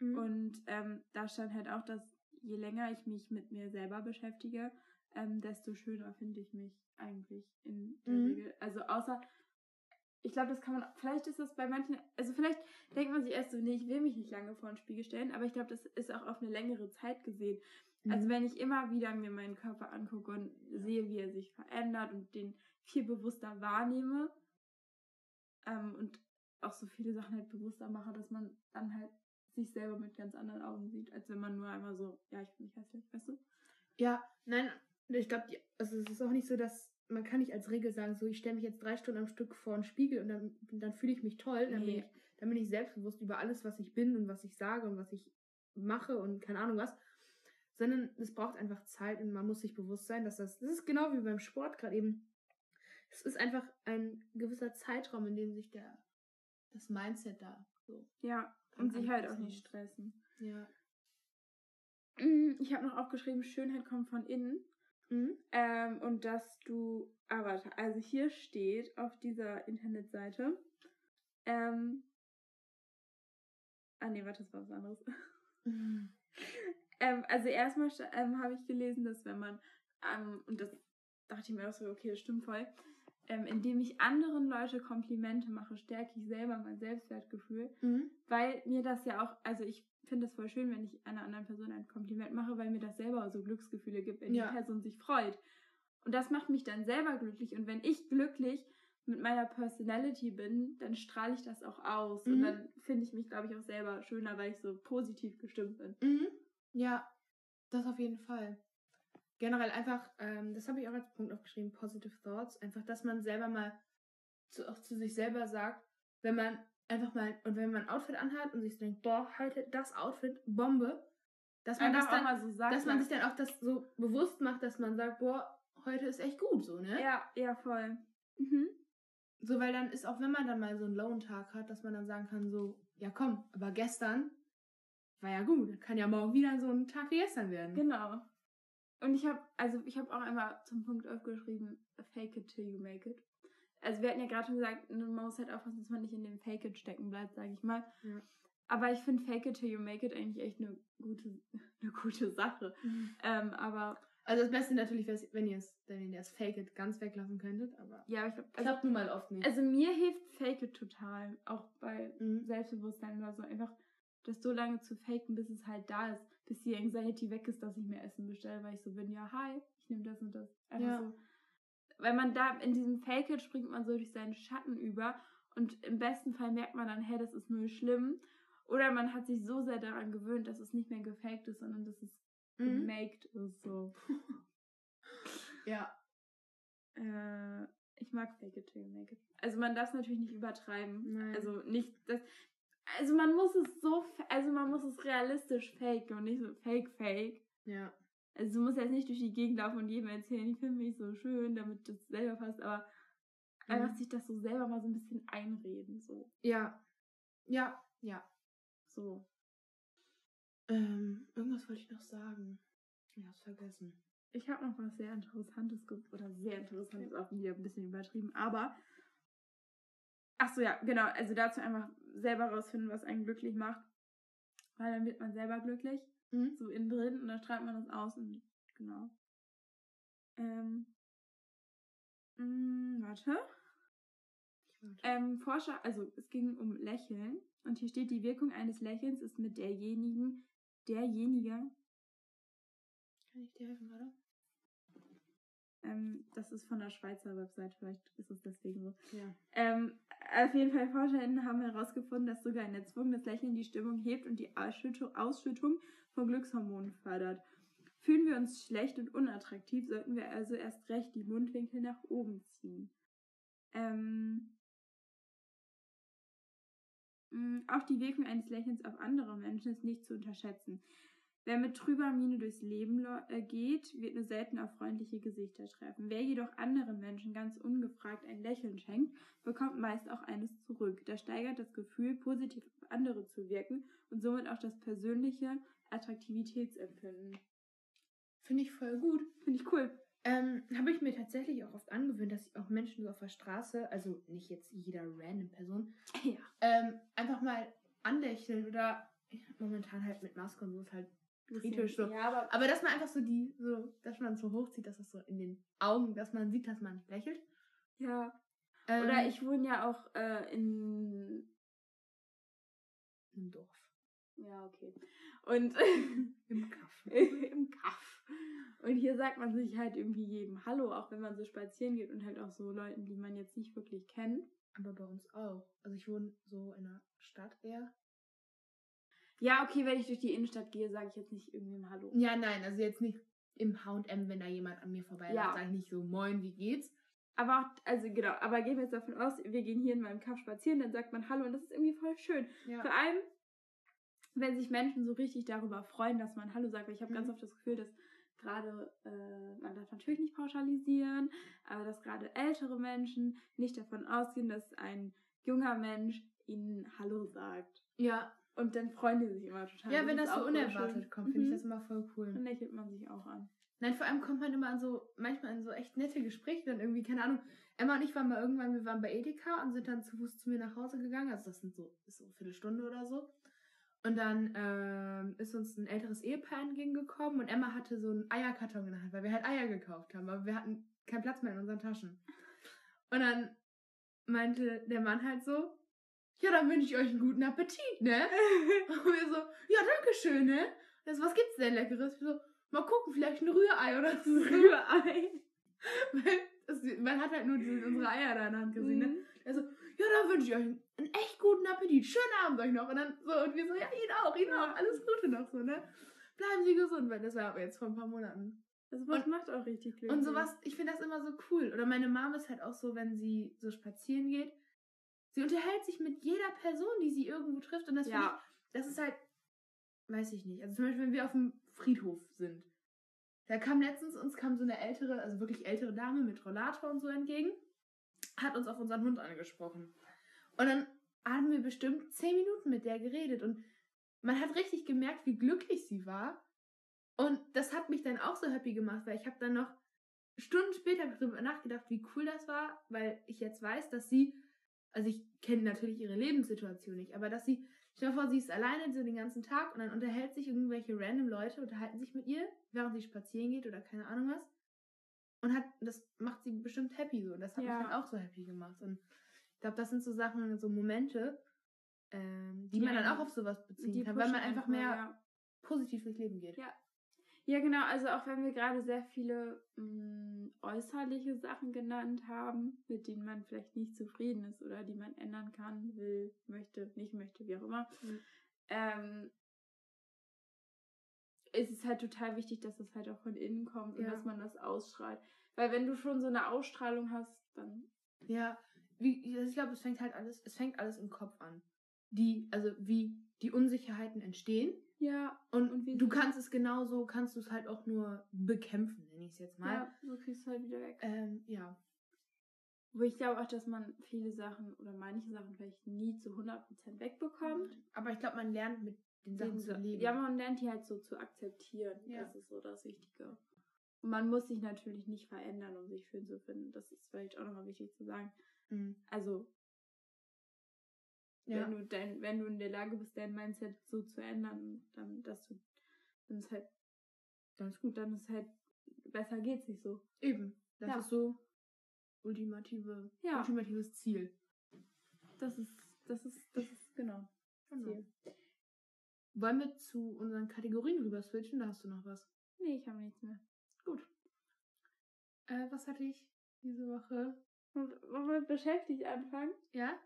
Mhm. und ähm, da stand halt auch, dass je länger ich mich mit mir selber beschäftige, ähm, desto schöner finde ich mich eigentlich in der Mhm. Regel. Also außer, ich glaube, das kann man, vielleicht ist das bei manchen, also vielleicht denkt man sich erst so, nee, ich will mich nicht lange vor den Spiegel stellen, aber ich glaube, das ist auch auf eine längere Zeit gesehen. Also Mhm. wenn ich immer wieder mir meinen Körper angucke und sehe, wie er sich verändert und den viel bewusster wahrnehme ähm, und auch so viele Sachen halt bewusster mache, dass man dann halt sich selber mit ganz anderen Augen sieht, als wenn man nur einmal so, ja, ich bin nicht hässlich, weißt du? Ja, nein, ich glaube, also es ist auch nicht so, dass man kann nicht als Regel sagen, so ich stelle mich jetzt drei Stunden am Stück vor einen Spiegel und dann, dann fühle ich mich toll, dann, bin Nee. ich, dann bin ich selbstbewusst über alles, was ich bin und was ich sage und was ich mache und keine Ahnung was. Sondern es braucht einfach Zeit und man muss sich bewusst sein, dass das, das ist genau wie beim Sport gerade eben. Es ist einfach ein gewisser Zeitraum, in dem sich der, das Mindset da so. Ja, und sich halt auch nicht stressen. Ja. Mm, Ich habe noch aufgeschrieben, Schönheit kommt von innen. Mhm. Ähm, und dass du, ah, warte, also hier steht auf dieser Internetseite, ähm, ah nee, warte, das war was anderes. [LAUGHS] ähm, also erstmal ähm, habe ich gelesen, dass wenn man, ähm, und das dachte ich mir auch so, okay, das stimmt voll, ähm, indem ich anderen Leute Komplimente mache, stärke ich selber mein Selbstwertgefühl, Mhm. weil mir das ja auch, also ich finde es voll schön, wenn ich einer anderen Person ein Kompliment mache, weil mir das selber so Glücksgefühle gibt, wenn Ja. die Person sich freut. Und das macht mich dann selber glücklich. Und wenn ich glücklich mit meiner Personality bin, dann strahle ich das auch aus. Und Mhm. dann finde ich mich, glaube ich, auch selber schöner, weil ich so positiv gestimmt bin. Mhm. Ja, das auf jeden Fall. Generell einfach, ähm, das habe ich auch als Punkt aufgeschrieben, positive thoughts. Einfach, dass man selber mal zu, auch zu sich selber sagt, wenn man einfach mal, und wenn man ein Outfit anhat und sich so denkt, boah, heute das Outfit, Bombe, dass man Einfach das dann, auch mal so sagt, dass man sich dann auch das so bewusst macht, dass man sagt, boah, heute ist echt gut, so, ne? Ja, ja, voll. Mhm. So, weil dann ist auch, wenn man dann mal so einen Low-Tag hat, dass man dann sagen kann, so, ja komm, aber gestern war ja gut. Kann ja morgen wieder so ein Tag wie gestern werden. Genau. Und ich habe, also ich habe auch einmal zum Punkt aufgeschrieben, fake it till you make it. Also wir hatten ja gerade schon gesagt, man muss halt aufpassen, dass man nicht in dem Fake it stecken bleibt, sage ich mal. Ja. Aber ich finde fake it till you make it eigentlich echt eine gute, eine [LAUGHS] gute Sache. Mhm. Ähm, aber Also das Beste natürlich wäre wenn ihr es, wenn ihr das Fake It ganz weglassen könntet, aber ja, aber ich glaube, also, klappt nun mal oft nicht. also mir hilft fake it total. Auch bei Mhm. Selbstbewusstsein oder so. Einfach das so lange zu faken, bis es halt da ist. Bis die Anxiety weg ist, dass ich mir Essen bestelle, weil ich so bin, ja, hi, ich nehme das und das. Einfach Ja. so. Weil man da, in diesem Fake It springt man so durch seinen Schatten über und im besten Fall merkt man dann, hey, das ist nur schlimm. Oder man hat sich so sehr daran gewöhnt, dass es nicht mehr gefaked ist, sondern dass es Mhm. gemaked ist. So. [LAUGHS] Ja. Äh, ich mag Fake It Till You Make It. Also man darf es natürlich nicht übertreiben. Nein. Also nicht das. Also man muss es so, also man muss es realistisch faken und nicht so fake fake. Ja. Also du musst jetzt nicht durch die Gegend laufen und jedem erzählen, ich finde mich so schön, damit das selber passt, aber einfach Mhm. sich das so selber mal so ein bisschen einreden, so. Ja. Ja. Ja. So. Ähm, irgendwas wollte ich noch sagen. Ich hab's vergessen. Ich habe noch was sehr Interessantes oder sehr Interessantes auch wieder ein bisschen übertrieben, aber ach so ja, genau, also dazu einfach selber rausfinden, was einen glücklich macht, weil dann wird man selber glücklich, Mhm. so innen drin und dann strahlt man das aus und genau. Ähm, mh, warte. Ähm, Forscher, also es ging um Lächeln und hier steht, die Wirkung eines Lächelns ist mit derjenigen, derjenige, Kann ich dir helfen, oder? Ähm, das ist von der Schweizer Website, vielleicht ist es deswegen so. Ja. Ähm, auf jeden Fall, ForscherInnen haben herausgefunden, dass sogar ein erzwungenes Lächeln die Stimmung hebt und die Ausschüttung, Ausschüttung von Glückshormonen fördert. Fühlen wir uns schlecht und unattraktiv, sollten wir also erst recht die Mundwinkel nach oben ziehen. Ähm, mh, auch die Wirkung eines Lächelns auf andere Menschen ist nicht zu unterschätzen. Wer mit trüber Miene durchs Leben äh, geht, wird nur selten auf freundliche Gesichter treffen. Wer jedoch anderen Menschen ganz ungefragt ein Lächeln schenkt, bekommt meist auch eines zurück. Das steigert das Gefühl, positiv auf andere zu wirken und somit auch das persönliche Attraktivitätsempfinden. Finde ich voll gut. Finde ich cool. Ähm, habe ich mir tatsächlich auch oft angewöhnt, dass ich auch Menschen so auf der Straße, also nicht jetzt jeder random Person, [LAUGHS] Ja. ähm, einfach mal anlächeln oder momentan halt mit Maske und so ist halt kritisch so. Ja, aber Aber dass man einfach so die, so, dass man so hochzieht, dass das so in den Augen, dass man sieht, dass man lächelt. ja. Ähm, Oder ich wohne ja auch äh, in Im Dorf. Ja, okay. Und [LAUGHS] Im Kaff. im Kaff. Und hier sagt man sich halt irgendwie jedem Hallo, auch wenn man so spazieren geht und halt auch so Leuten, die man jetzt nicht wirklich kennt. Aber bei uns auch. Also ich wohne so in einer Stadt eher. Ja, okay, wenn ich durch die Innenstadt gehe, sage ich jetzt nicht irgendwem Hallo. Ja, nein, also jetzt nicht im H&M, wenn da jemand an mir vorbeiläuft, Ja. sage ich nicht so, moin, wie geht's? Aber auch, also genau, aber gehen wir jetzt davon aus, wir gehen hier in meinem Kaff spazieren, dann sagt man Hallo und das ist irgendwie voll schön. Ja. Vor allem, wenn sich Menschen so richtig darüber freuen, dass man Hallo sagt, weil ich habe Mhm. ganz oft das Gefühl, dass gerade, äh, man darf natürlich nicht pauschalisieren, aber dass gerade ältere Menschen nicht davon ausgehen, dass ein junger Mensch ihnen Hallo sagt. Ja, Und dann freuen die sich immer total. ja wenn ist das so unerwartet kommt, finde ich Mhm. das immer voll cool. Dann lächelt man sich auch an. Nein, vor allem kommt man immer an so, manchmal in so echt nette Gespräche, dann irgendwie, keine Ahnung. Emma und ich waren mal irgendwann, wir waren bei Edeka und sind dann zu Fuß zu mir nach Hause gegangen. Also das sind so, ist so eine Viertelstunde oder so. Und dann ähm, ist uns ein älteres Ehepaar entgegengekommen und Emma hatte so einen Eierkarton in der Hand, weil wir halt Eier gekauft haben, aber wir hatten keinen Platz mehr in unseren Taschen. Und dann meinte der Mann halt so, ja, dann wünsche ich euch einen guten Appetit, ne? [LAUGHS] Und wir so, ja, danke schön, ne? Und so, was gibt's denn Leckeres? Wir so, mal gucken, vielleicht ein Rührei oder so. [LAUGHS] Rührei. Weil das, man hat halt nur diese, unsere Eier da in der Hand gesehen, ne? Mhm. Er so, ja, dann wünsche ich euch einen, einen echt guten Appetit. Schönen Abend euch noch. Und dann so, und wir so, ja, Ihnen auch, Ihnen auch. Alles Gute noch so, ne? Bleiben Sie gesund, weil das war aber jetzt vor ein paar Monaten. Das Wort macht auch richtig glücklich. Und sowas, ich finde das immer so cool. Oder meine Mom ist halt auch so, wenn sie so spazieren geht. Sie unterhält sich mit jeder Person, die sie irgendwo trifft. Und das finde Ja. ich, das ist halt, weiß ich nicht. Also zum Beispiel, wenn wir auf dem Friedhof sind. Da kam letztens, uns kam so eine ältere, also wirklich ältere Dame mit Rollator und so entgegen, hat uns auf unseren Hund angesprochen. Und dann haben wir bestimmt zehn Minuten mit der geredet und man hat richtig gemerkt, wie glücklich sie war. Und das hat mich dann auch so happy gemacht, weil ich habe dann noch Stunden später darüber nachgedacht, wie cool das war, weil ich jetzt weiß, dass sie, also ich kenne natürlich ihre Lebenssituation nicht, aber dass sie, stell dir vor, sie ist alleine so den ganzen Tag und dann unterhält sich irgendwelche random Leute, unterhalten sich mit ihr, während sie spazieren geht oder keine Ahnung was. Und hat, das macht sie bestimmt happy so. Und das hat Ja. mich dann auch so happy gemacht. Und ich glaube, das sind so Sachen, so Momente, ähm, die Die man dann auch auf sowas beziehen kann, weil man einfach mehr ja. positiv durchs Leben geht. Ja. Ja, genau. Also auch wenn wir gerade sehr viele mh, äußerliche Sachen genannt haben, mit denen man vielleicht nicht zufrieden ist oder die man ändern kann, will, möchte, nicht möchte, wie auch immer, Mhm. ähm, ist es halt total wichtig, dass es halt auch von innen kommt und Ja. dass man das ausstrahlt. Weil wenn du schon so eine Ausstrahlung hast, dann Ja, wie, also ich glaube, es fängt halt alles, es fängt alles im Kopf an. Die, also wie die Unsicherheiten entstehen. Ja, Und, Und du kannst es genauso, kannst du es halt auch nur bekämpfen, nenne ich es jetzt mal. ja, so kriegst du halt wieder weg. Ähm, ja. Wo ich glaube auch, dass man viele Sachen oder manche Sachen vielleicht nie zu 100% wegbekommt. Aber ich glaube, man lernt mit den Sachen zu leben. Ja, man lernt die halt so zu akzeptieren. Ja. Das ist so das Wichtige. Und man muss sich natürlich nicht verändern, um sich schön zu finden. Das ist vielleicht auch nochmal wichtig zu sagen. Mhm. Also, ja. wenn, du dein, wenn du in der Lage bist, dein Mindset so zu ändern, dann, dass du, dann ist halt, Dann ist gut. dann ist halt, besser geht's nicht so. Eben. Das Ja. ist so ultimative, Ja. ultimatives Ziel. Das ist, das ist, das ist, genau. Ziel. Wollen wir zu unseren Kategorien rüber switchen? Da hast du noch was. Nee, ich habe nichts mehr. Gut. Äh, was hatte ich diese Woche? Wollen wir beschäftigt anfangen? Ja?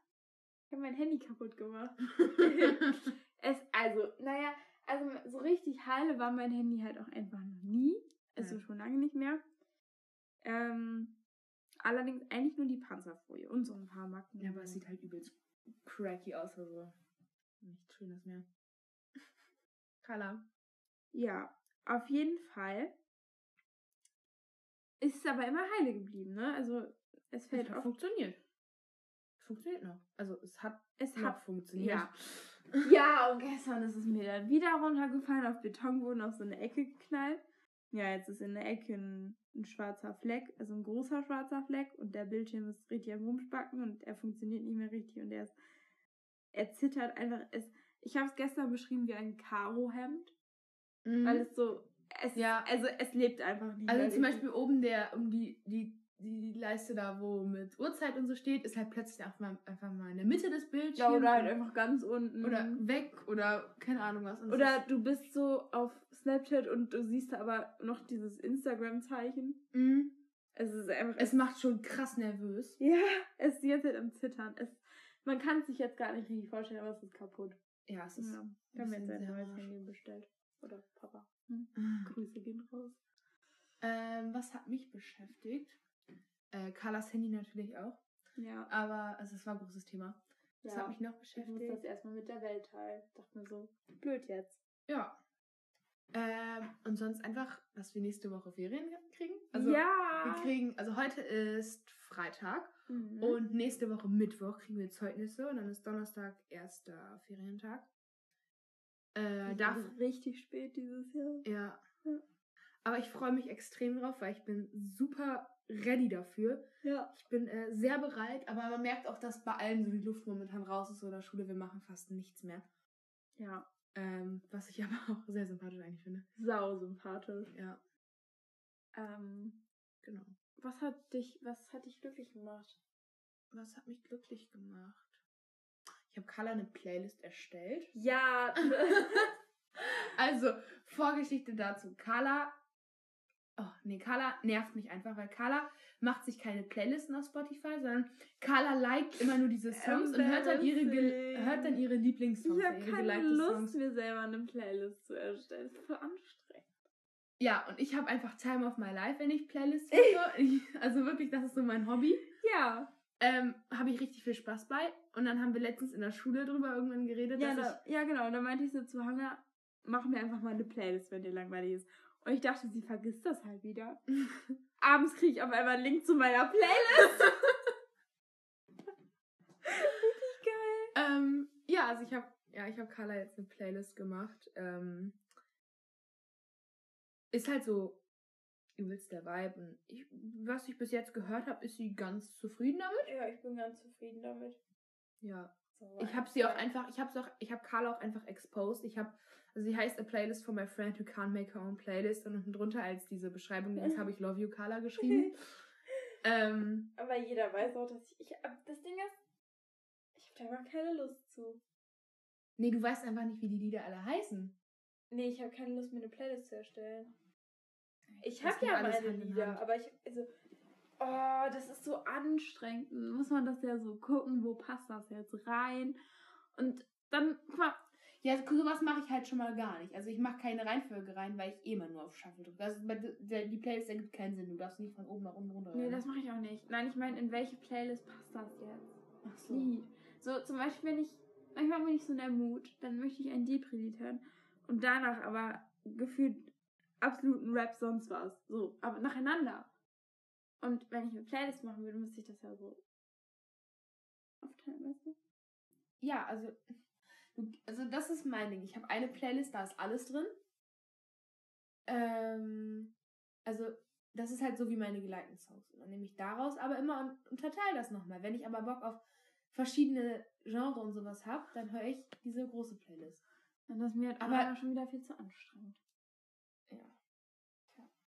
Ich habe mein Handy kaputt gemacht. [LAUGHS] Es, also, naja, also so richtig heile war mein Handy halt auch einfach noch nie. Also Ja. schon lange nicht mehr. Ähm, allerdings eigentlich nur die Panzerfolie und so ein paar Macken. ja, aber es sieht halt übelst cracky aus, also nichts Schönes mehr. [LAUGHS] Carla. Ja, auf jeden Fall ist es aber immer heile geblieben, ne? Also es fällt auf. funktioniert. Funktioniert noch. Also es hat Es hat funktioniert. ja. Ja, und gestern ist es mir dann wieder runtergefallen, auf Betonboden, auf so eine Ecke geknallt. Ja, jetzt ist in der Ecke ein, ein schwarzer Fleck, also ein großer schwarzer Fleck und der Bildschirm ist richtig am Rumspacken und er funktioniert nicht mehr richtig und er ist, er zittert einfach. Es, ich habe es gestern beschrieben wie ein Karohemd, Mhm. weil es so, es, Ja. also es lebt einfach nicht Also zum. Beispiel oben der, um die, die, die Leiste da, wo mit Uhrzeit und so steht, ist halt plötzlich einfach mal, einfach mal in der Mitte des Bildschirms. Ja, oder halt einfach ganz unten. oder weg oder keine Ahnung was. Und Oder ist- du bist so auf Snapchat und du siehst da aber noch dieses Instagram-Zeichen. Mhm. Es ist einfach. Es macht schon krass nervös. ja, es ist jetzt halt am Zittern. Es, man kann es sich jetzt gar nicht richtig vorstellen, aber es ist kaputt. Ja, es ist. Ja. Wir haben jetzt ein neues. Handy bestellt. Oder Papa. Hm. Grüße gehen raus. Ähm, was hat mich beschäftigt? Äh, Carlas Handy natürlich auch. Ja. Aber also es war ein großes Thema. Das ja. hat mich noch ich muss das beschäftigt. erstmal mit der Welt teilen. Dachte mir so, blöd jetzt. Ja. Ähm, und sonst einfach, dass wir nächste Woche Ferien kriegen. Also ja. wir kriegen, also heute ist Freitag Mhm. und nächste Woche Mittwoch kriegen wir Zeugnisse und dann ist Donnerstag erster Ferientag. Äh, Das darf, ist richtig spät dieses Jahr. ja. Ja. Aber ich freue mich extrem drauf, weil ich bin super ready dafür. Ja. Ich bin äh, sehr bereit, aber man merkt auch, dass bei allen so die Luft momentan raus ist oder Schule, wir machen fast nichts mehr. Ja. Ähm, was ich [LAUGHS] aber auch sehr sympathisch eigentlich finde. Sau sympathisch. Ja, Ähm, genau. was hat dich, was hat dich glücklich gemacht? Was hat mich glücklich gemacht? Ich habe Carla eine Playlist erstellt. Ja. [LAUGHS] Also, Vorgeschichte dazu. Carla. Oh, nee, Carla nervt mich einfach, weil Carla macht sich keine Playlisten auf Spotify, sondern Carla liked immer nur diese Songs und hört dann ihre, hört dann ihre Lieblingssongs. ich habe keine Lust, Songs. mir selber eine Playlist zu erstellen. Das ist voll anstrengend. Ja, und ich habe einfach Time of My Life, wenn ich Playlists höre. [LAUGHS] Ich- also wirklich, das ist so mein Hobby. Ja. Ähm, habe ich richtig viel Spaß bei. Und dann haben wir letztens in der Schule drüber irgendwann geredet, Ja, dass da, ja, genau. Und dann meinte ich so zu Hannah, mach mir einfach mal eine Playlist, wenn dir langweilig ist. Und ich dachte, sie vergisst das halt wieder. [LAUGHS] Abends kriege ich auf einmal einen Link zu meiner Playlist. [LAUGHS] Richtig geil. Ähm, ja, also ich habe ja, ich habe Carla jetzt eine Playlist gemacht. Ähm, ist halt so übelst der Vibe. Und ich, was ich bis jetzt gehört habe, ist sie ganz zufrieden damit. Ja, ich bin ganz zufrieden damit. Ja. Ich habe sie auch einfach, ich habe auch, ich habe Carla auch einfach exposed. Ich habe, also sie heißt A Playlist for my friend who can't make her own playlist und unten drunter als diese Beschreibung jetzt habe ich Love You Carla geschrieben. [LAUGHS] ähm, Aber jeder weiß auch, dass ich, ich das Ding ist, ich habe da gar keine Lust zu. Nee, du weißt einfach nicht, wie die Lieder alle heißen. Nee, ich habe keine Lust, mir eine Playlist zu erstellen. Ich habe ja meine Lieder, aber ich, also, oh, das ist so anstrengend. Muss man das ja so gucken, wo passt das jetzt rein. Und dann, guck mal. Ja, sowas mache ich halt schon mal gar nicht. Also ich mache keine Reihenfolge rein, weil ich eh immer nur auf Shuffle drücke. Also die Playlist ergibt keinen Sinn. Du darfst nicht von oben nach unten runter. Nee, das mache ich auch nicht. Nein, ich meine, in welche Playlist passt das jetzt? Ach so. Lied. So, zum Beispiel, wenn ich, manchmal bin ich so in der Mut, dann möchte ich ein Depri-Lied hören. Und danach aber gefühlt absoluten Rap sonst was. So, aber nacheinander. Und wenn ich eine Playlist machen würde, müsste ich das ja so aufteilen, weißt du? Ja, also, also das ist mein Ding. Ich habe eine Playlist, da ist alles drin. Ähm, also, das ist halt so wie meine geleiteten Songs. Und dann nehme ich daraus aber immer und unterteile das nochmal. Wenn ich aber Bock auf verschiedene Genre und sowas habe, dann höre ich diese große Playlist. Und das ist mir halt aber schon wieder viel zu anstrengend.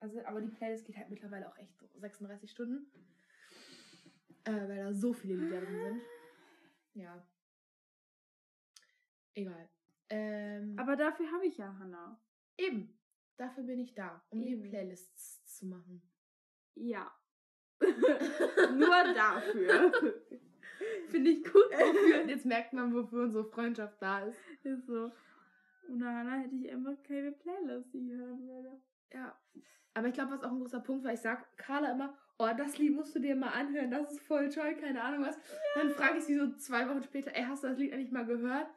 Also, aber die Playlist geht halt mittlerweile auch echt so 36 Stunden. Äh, weil da so viele Lieder drin sind. Ja. Egal. Ähm, aber dafür habe ich ja Hannah. Eben. Dafür bin ich da, um Eben. die Playlists zu machen. Ja. [LAUGHS] Nur dafür. [LAUGHS] Finde ich gut. Wofür. [LAUGHS] Jetzt merkt man, wofür unsere Freundschaft da ist. Ist so. Ohne Hannah hätte ich einfach keine Playlist, die ich hören würde. Ja. Aber ich glaube, was auch ein großer Punkt war, ich sag Carla immer, oh, das Lied musst du dir mal anhören, das ist voll toll, keine Ahnung was. Dann frage ich sie so zwei Wochen später, ey, hast du das Lied eigentlich mal gehört?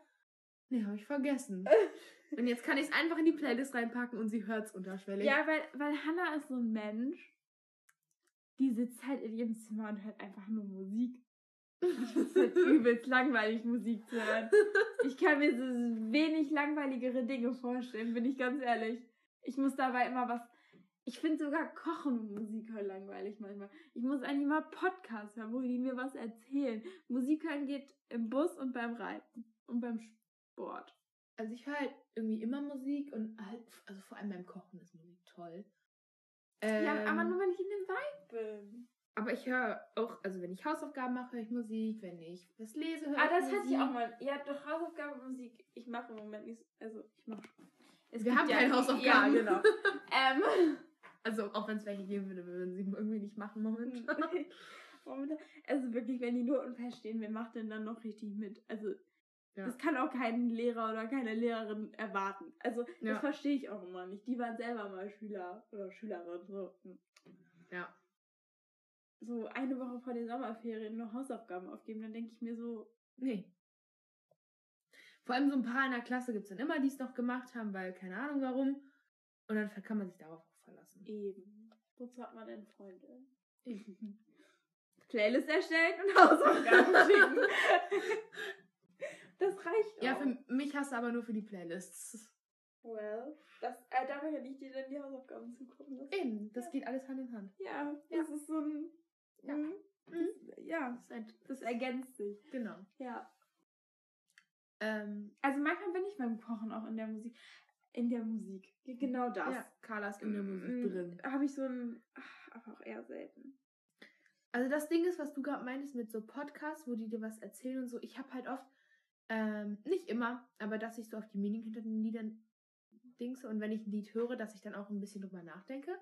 Nee, habe ich vergessen. [LAUGHS] und jetzt kann ich es einfach in die Playlist reinpacken und sie hört es unterschwellig. Ja, weil, weil Hannah ist so ein Mensch, die sitzt halt in ihrem Zimmer und hört einfach nur Musik. Ich finde es halt [LAUGHS] übelst langweilig, Musik zu hören. Ich kann mir so wenig langweiligere Dinge vorstellen, bin ich ganz ehrlich. Ich muss dabei immer was ich finde sogar Kochen und Musik hören langweilig manchmal. Ich muss eigentlich mal Podcasts hören, wo die mir was erzählen. Musik hören geht im Bus und beim Reiten und beim Sport. Also ich höre halt irgendwie immer Musik und halt, also vor allem beim Kochen ist Musik toll. Ähm, ja, aber nur wenn ich in dem Vibe bin. Aber ich höre auch, also wenn ich Hausaufgaben mache, höre ich Musik. Wenn ich was lese, höre ah, ich Musik. Ah, das hatte ich auch mal. Ja, doch Hausaufgaben und Musik. Ich mache im Moment nicht, also ich mache. Wir haben ja keine Hausaufgaben. Ja, [LAUGHS] genau. ähm, also auch wenn es welche geben würde, würden sie irgendwie nicht machen [LAUGHS] momentan. also wirklich, wenn die Noten feststehen, wer macht denn dann noch richtig mit? Also ja. das kann auch kein Lehrer oder keine Lehrerin erwarten. Also das ja. verstehe ich auch immer nicht. Die waren selber mal Schüler oder Schülerin. So. Hm. Ja. So eine Woche vor den Sommerferien noch Hausaufgaben aufgeben, dann denke ich mir so, nee. Vor allem so ein paar in der Klasse gibt es dann immer, die es noch gemacht haben, weil keine Ahnung warum. Und dann kann man sich darauf verlassen. Eben. Wozu hat man denn Freunde? Eben. [LAUGHS] Playlist erstellen und Hausaufgaben [LAUGHS] schicken. das reicht auch. Ja, für mich hast du aber nur für die Playlists. Well, das, äh, dafür hätte ich dir dann die Hausaufgaben zukommen lassen. Eben, das ja. geht alles Hand in Hand. Ja, ja. das ist so ein. Ja, mhm. das, ja, das, das ergänzt sich. Genau. Ja. Ähm, also manchmal bin ich beim Kochen auch in der Musik in der Musik. Genau das. Ja, Carla ist in der Musik mm, drin. Habe ich so ein, ach, aber auch eher selten. Also das Ding ist, was du gerade meintest mit so Podcasts, wo die dir was erzählen und so. Ich habe halt oft, ähm, nicht immer, aber dass ich so auf die Meaning hinter den Liedern dingse und wenn ich ein Lied höre, dass ich dann auch ein bisschen drüber nachdenke,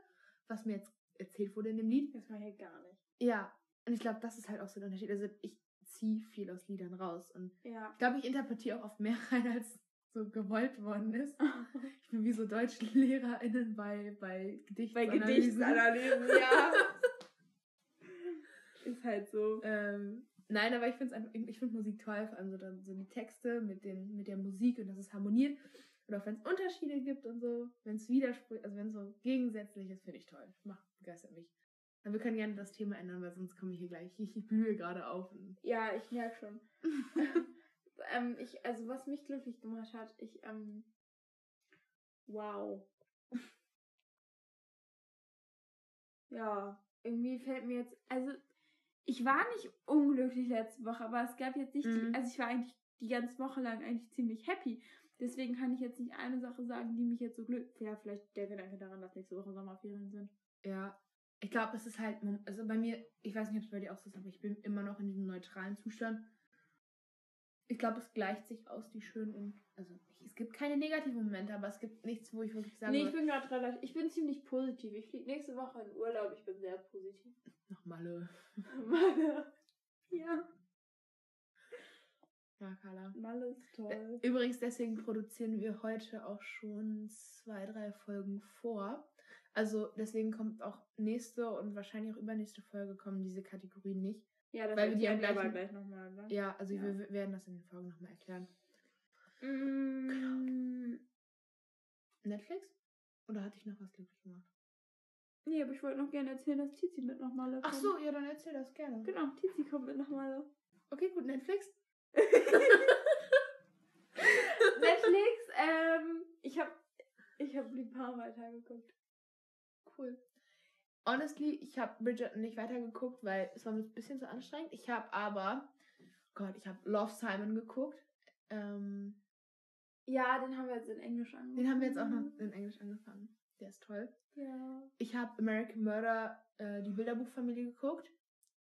was mir jetzt erzählt wurde in dem Lied. Das mache ich halt gar nicht. Ja, und ich glaube, das ist halt auch so der Unterschied. Also ich ziehe viel aus Liedern raus und ja. ich glaube, ich interpretiere auch oft mehr [LAUGHS] rein, als so gewollt worden ist. [LAUGHS] Ich bin wie so DeutschlehrerInnen bei, bei Gedichtsanalysen. Bei Gedichtsanalysen, ja. [LAUGHS] ist halt so. Ähm, nein, aber ich finde ich finde Musik toll, vor allem so, dann, so die Texte mit, den, mit der Musik und dass es harmoniert. Oder auch wenn es Unterschiede gibt und so, wenn es Widersprüche, also wenn es so gegensätzlich ist, finde ich toll. Macht, begeistert mich. Aber wir können gerne das Thema ändern, weil sonst komme ich hier gleich, ich, blühe gerade auf. Ja, ich merke schon. [LAUGHS] ähm, ich, also was mich glücklich gemacht hat, ich, ähm, wow. [LAUGHS] ja, irgendwie fällt mir jetzt, also ich war nicht unglücklich letzte Woche, aber es gab jetzt nicht, Mhm. die, also ich war eigentlich die ganze Woche lang eigentlich ziemlich happy. Deswegen kann ich jetzt nicht eine Sache sagen, die mich jetzt so glücklich, ja, vielleicht der Gedanke daran, dass nächste Woche Sommerferien sind. Ja, ich glaube, es ist halt, also bei mir, ich weiß nicht, ob es bei dir auch so ist, aber ich bin immer noch in diesem neutralen Zustand. Ich glaube, es gleicht sich aus, die schönen und, also es gibt keine negativen Momente, aber es gibt nichts, wo ich wirklich sage, Nee, ich bin gerade relativ, ich bin ziemlich positiv. Ich fliege nächste Woche in Urlaub, ich bin sehr positiv. noch Malle. [LAUGHS] Malle. Ja, Ja, Carla. Malle ist toll. Übrigens, deswegen produzieren wir heute auch schon zwei, drei Folgen vor. Also deswegen kommt auch nächste und wahrscheinlich auch übernächste Folge kommen diese Kategorien nicht. Ja, das Weil wir die am aber gleich nochmal, ne? Ja, also Ja. wir werden das in den Folgen nochmal erklären. Mm, Netflix? Oder hatte ich noch was glücklich gemacht? nee, aber ich wollte noch gerne erzählen, dass Tizi mit nach Malle Ach kommt. so, ja, dann erzähl das gerne. Genau, Tizi kommt mit nach Malle. Okay, gut, Netflix. [LAUGHS] Netflix, ähm, ich hab, ich hab Lupin weitergeguckt. Cool. Honestly, ich habe Bridgerton nicht weitergeguckt, weil es war mir ein bisschen zu anstrengend. Ich habe aber, Gott, ich habe Love Simon geguckt. Ähm, Ja, den haben wir jetzt in Englisch angefangen. den haben wir jetzt auch noch in Englisch angefangen. Der ist toll. Ja. Ich habe American Murder, äh, die Bilderbuchfamilie geguckt.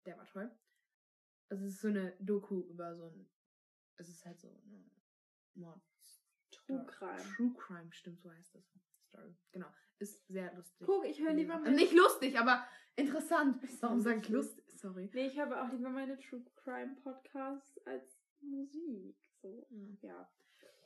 Der war toll. Also es ist so eine Doku über so ein, es ist halt so eine Mord. True Crime. True Crime, stimmt, so heißt das. Story. Genau. Ist sehr lustig. Guck, ich höre lieber meine... Nicht lustig, aber interessant. Warum sage ich lustig. Sorry. Nee, ich habe auch lieber meine True Crime Podcasts als Musik. So, Ja. ja.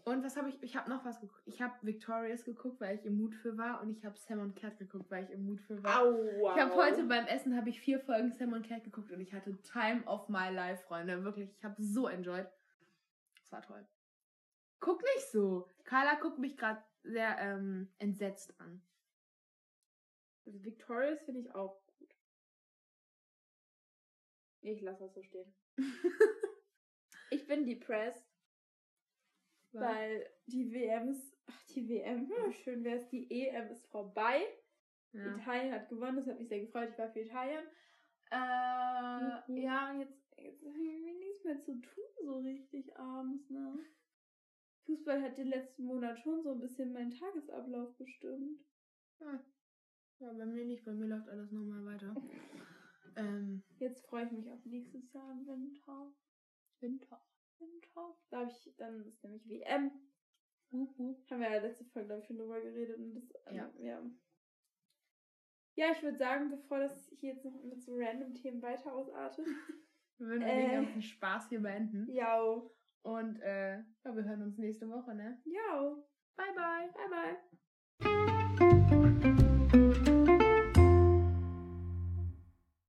Und was habe ich? Ich habe noch was geguckt. Ich habe Victorious geguckt, weil ich im Mut für war. Und ich habe Sam und Cat geguckt, weil ich im Mut für war. Aua. Ich habe heute beim Essen habe ich vier Folgen Sam und Cat geguckt und ich hatte Time of my life, Freunde. Wirklich, ich habe so enjoyed. Es war toll. Guck nicht so. Carla guckt mich gerade sehr ähm, entsetzt an. Also Victorious finde ich auch gut. Ich lasse das so stehen. [LAUGHS] Ich bin depressed, weil die WM ist. Ach, die WM, hm, schön wäre es. Die EM ist vorbei. ja. Italien hat gewonnen, das hat mich sehr gefreut. Ich war für Italien. Äh, Mhm. ja, und jetzt, jetzt habe ich irgendwie nichts mehr zu tun, so richtig abends, ne? Fußball hat den letzten Monat schon so ein bisschen meinen Tagesablauf bestimmt. Ah. ja, bei mir nicht. Bei mir läuft alles nochmal weiter. [LAUGHS] ähm, Jetzt freue ich mich auf nächstes Jahr im Winter. Winter. Winter. Da habe ich, dann ist nämlich WM. Haben wir ja letzte Folge, glaube ich, schon drüber geredet. Und das, ähm, Ja. ja. Ja, ich würde sagen, bevor das hier jetzt noch mit so random Themen weiter ausartet. [LAUGHS] Wir würden Äh. den ganzen Spaß hier beenden. ja. Und äh, ja, wir hören uns nächste Woche, ne? Ja. Bye, bye. Bye, bye.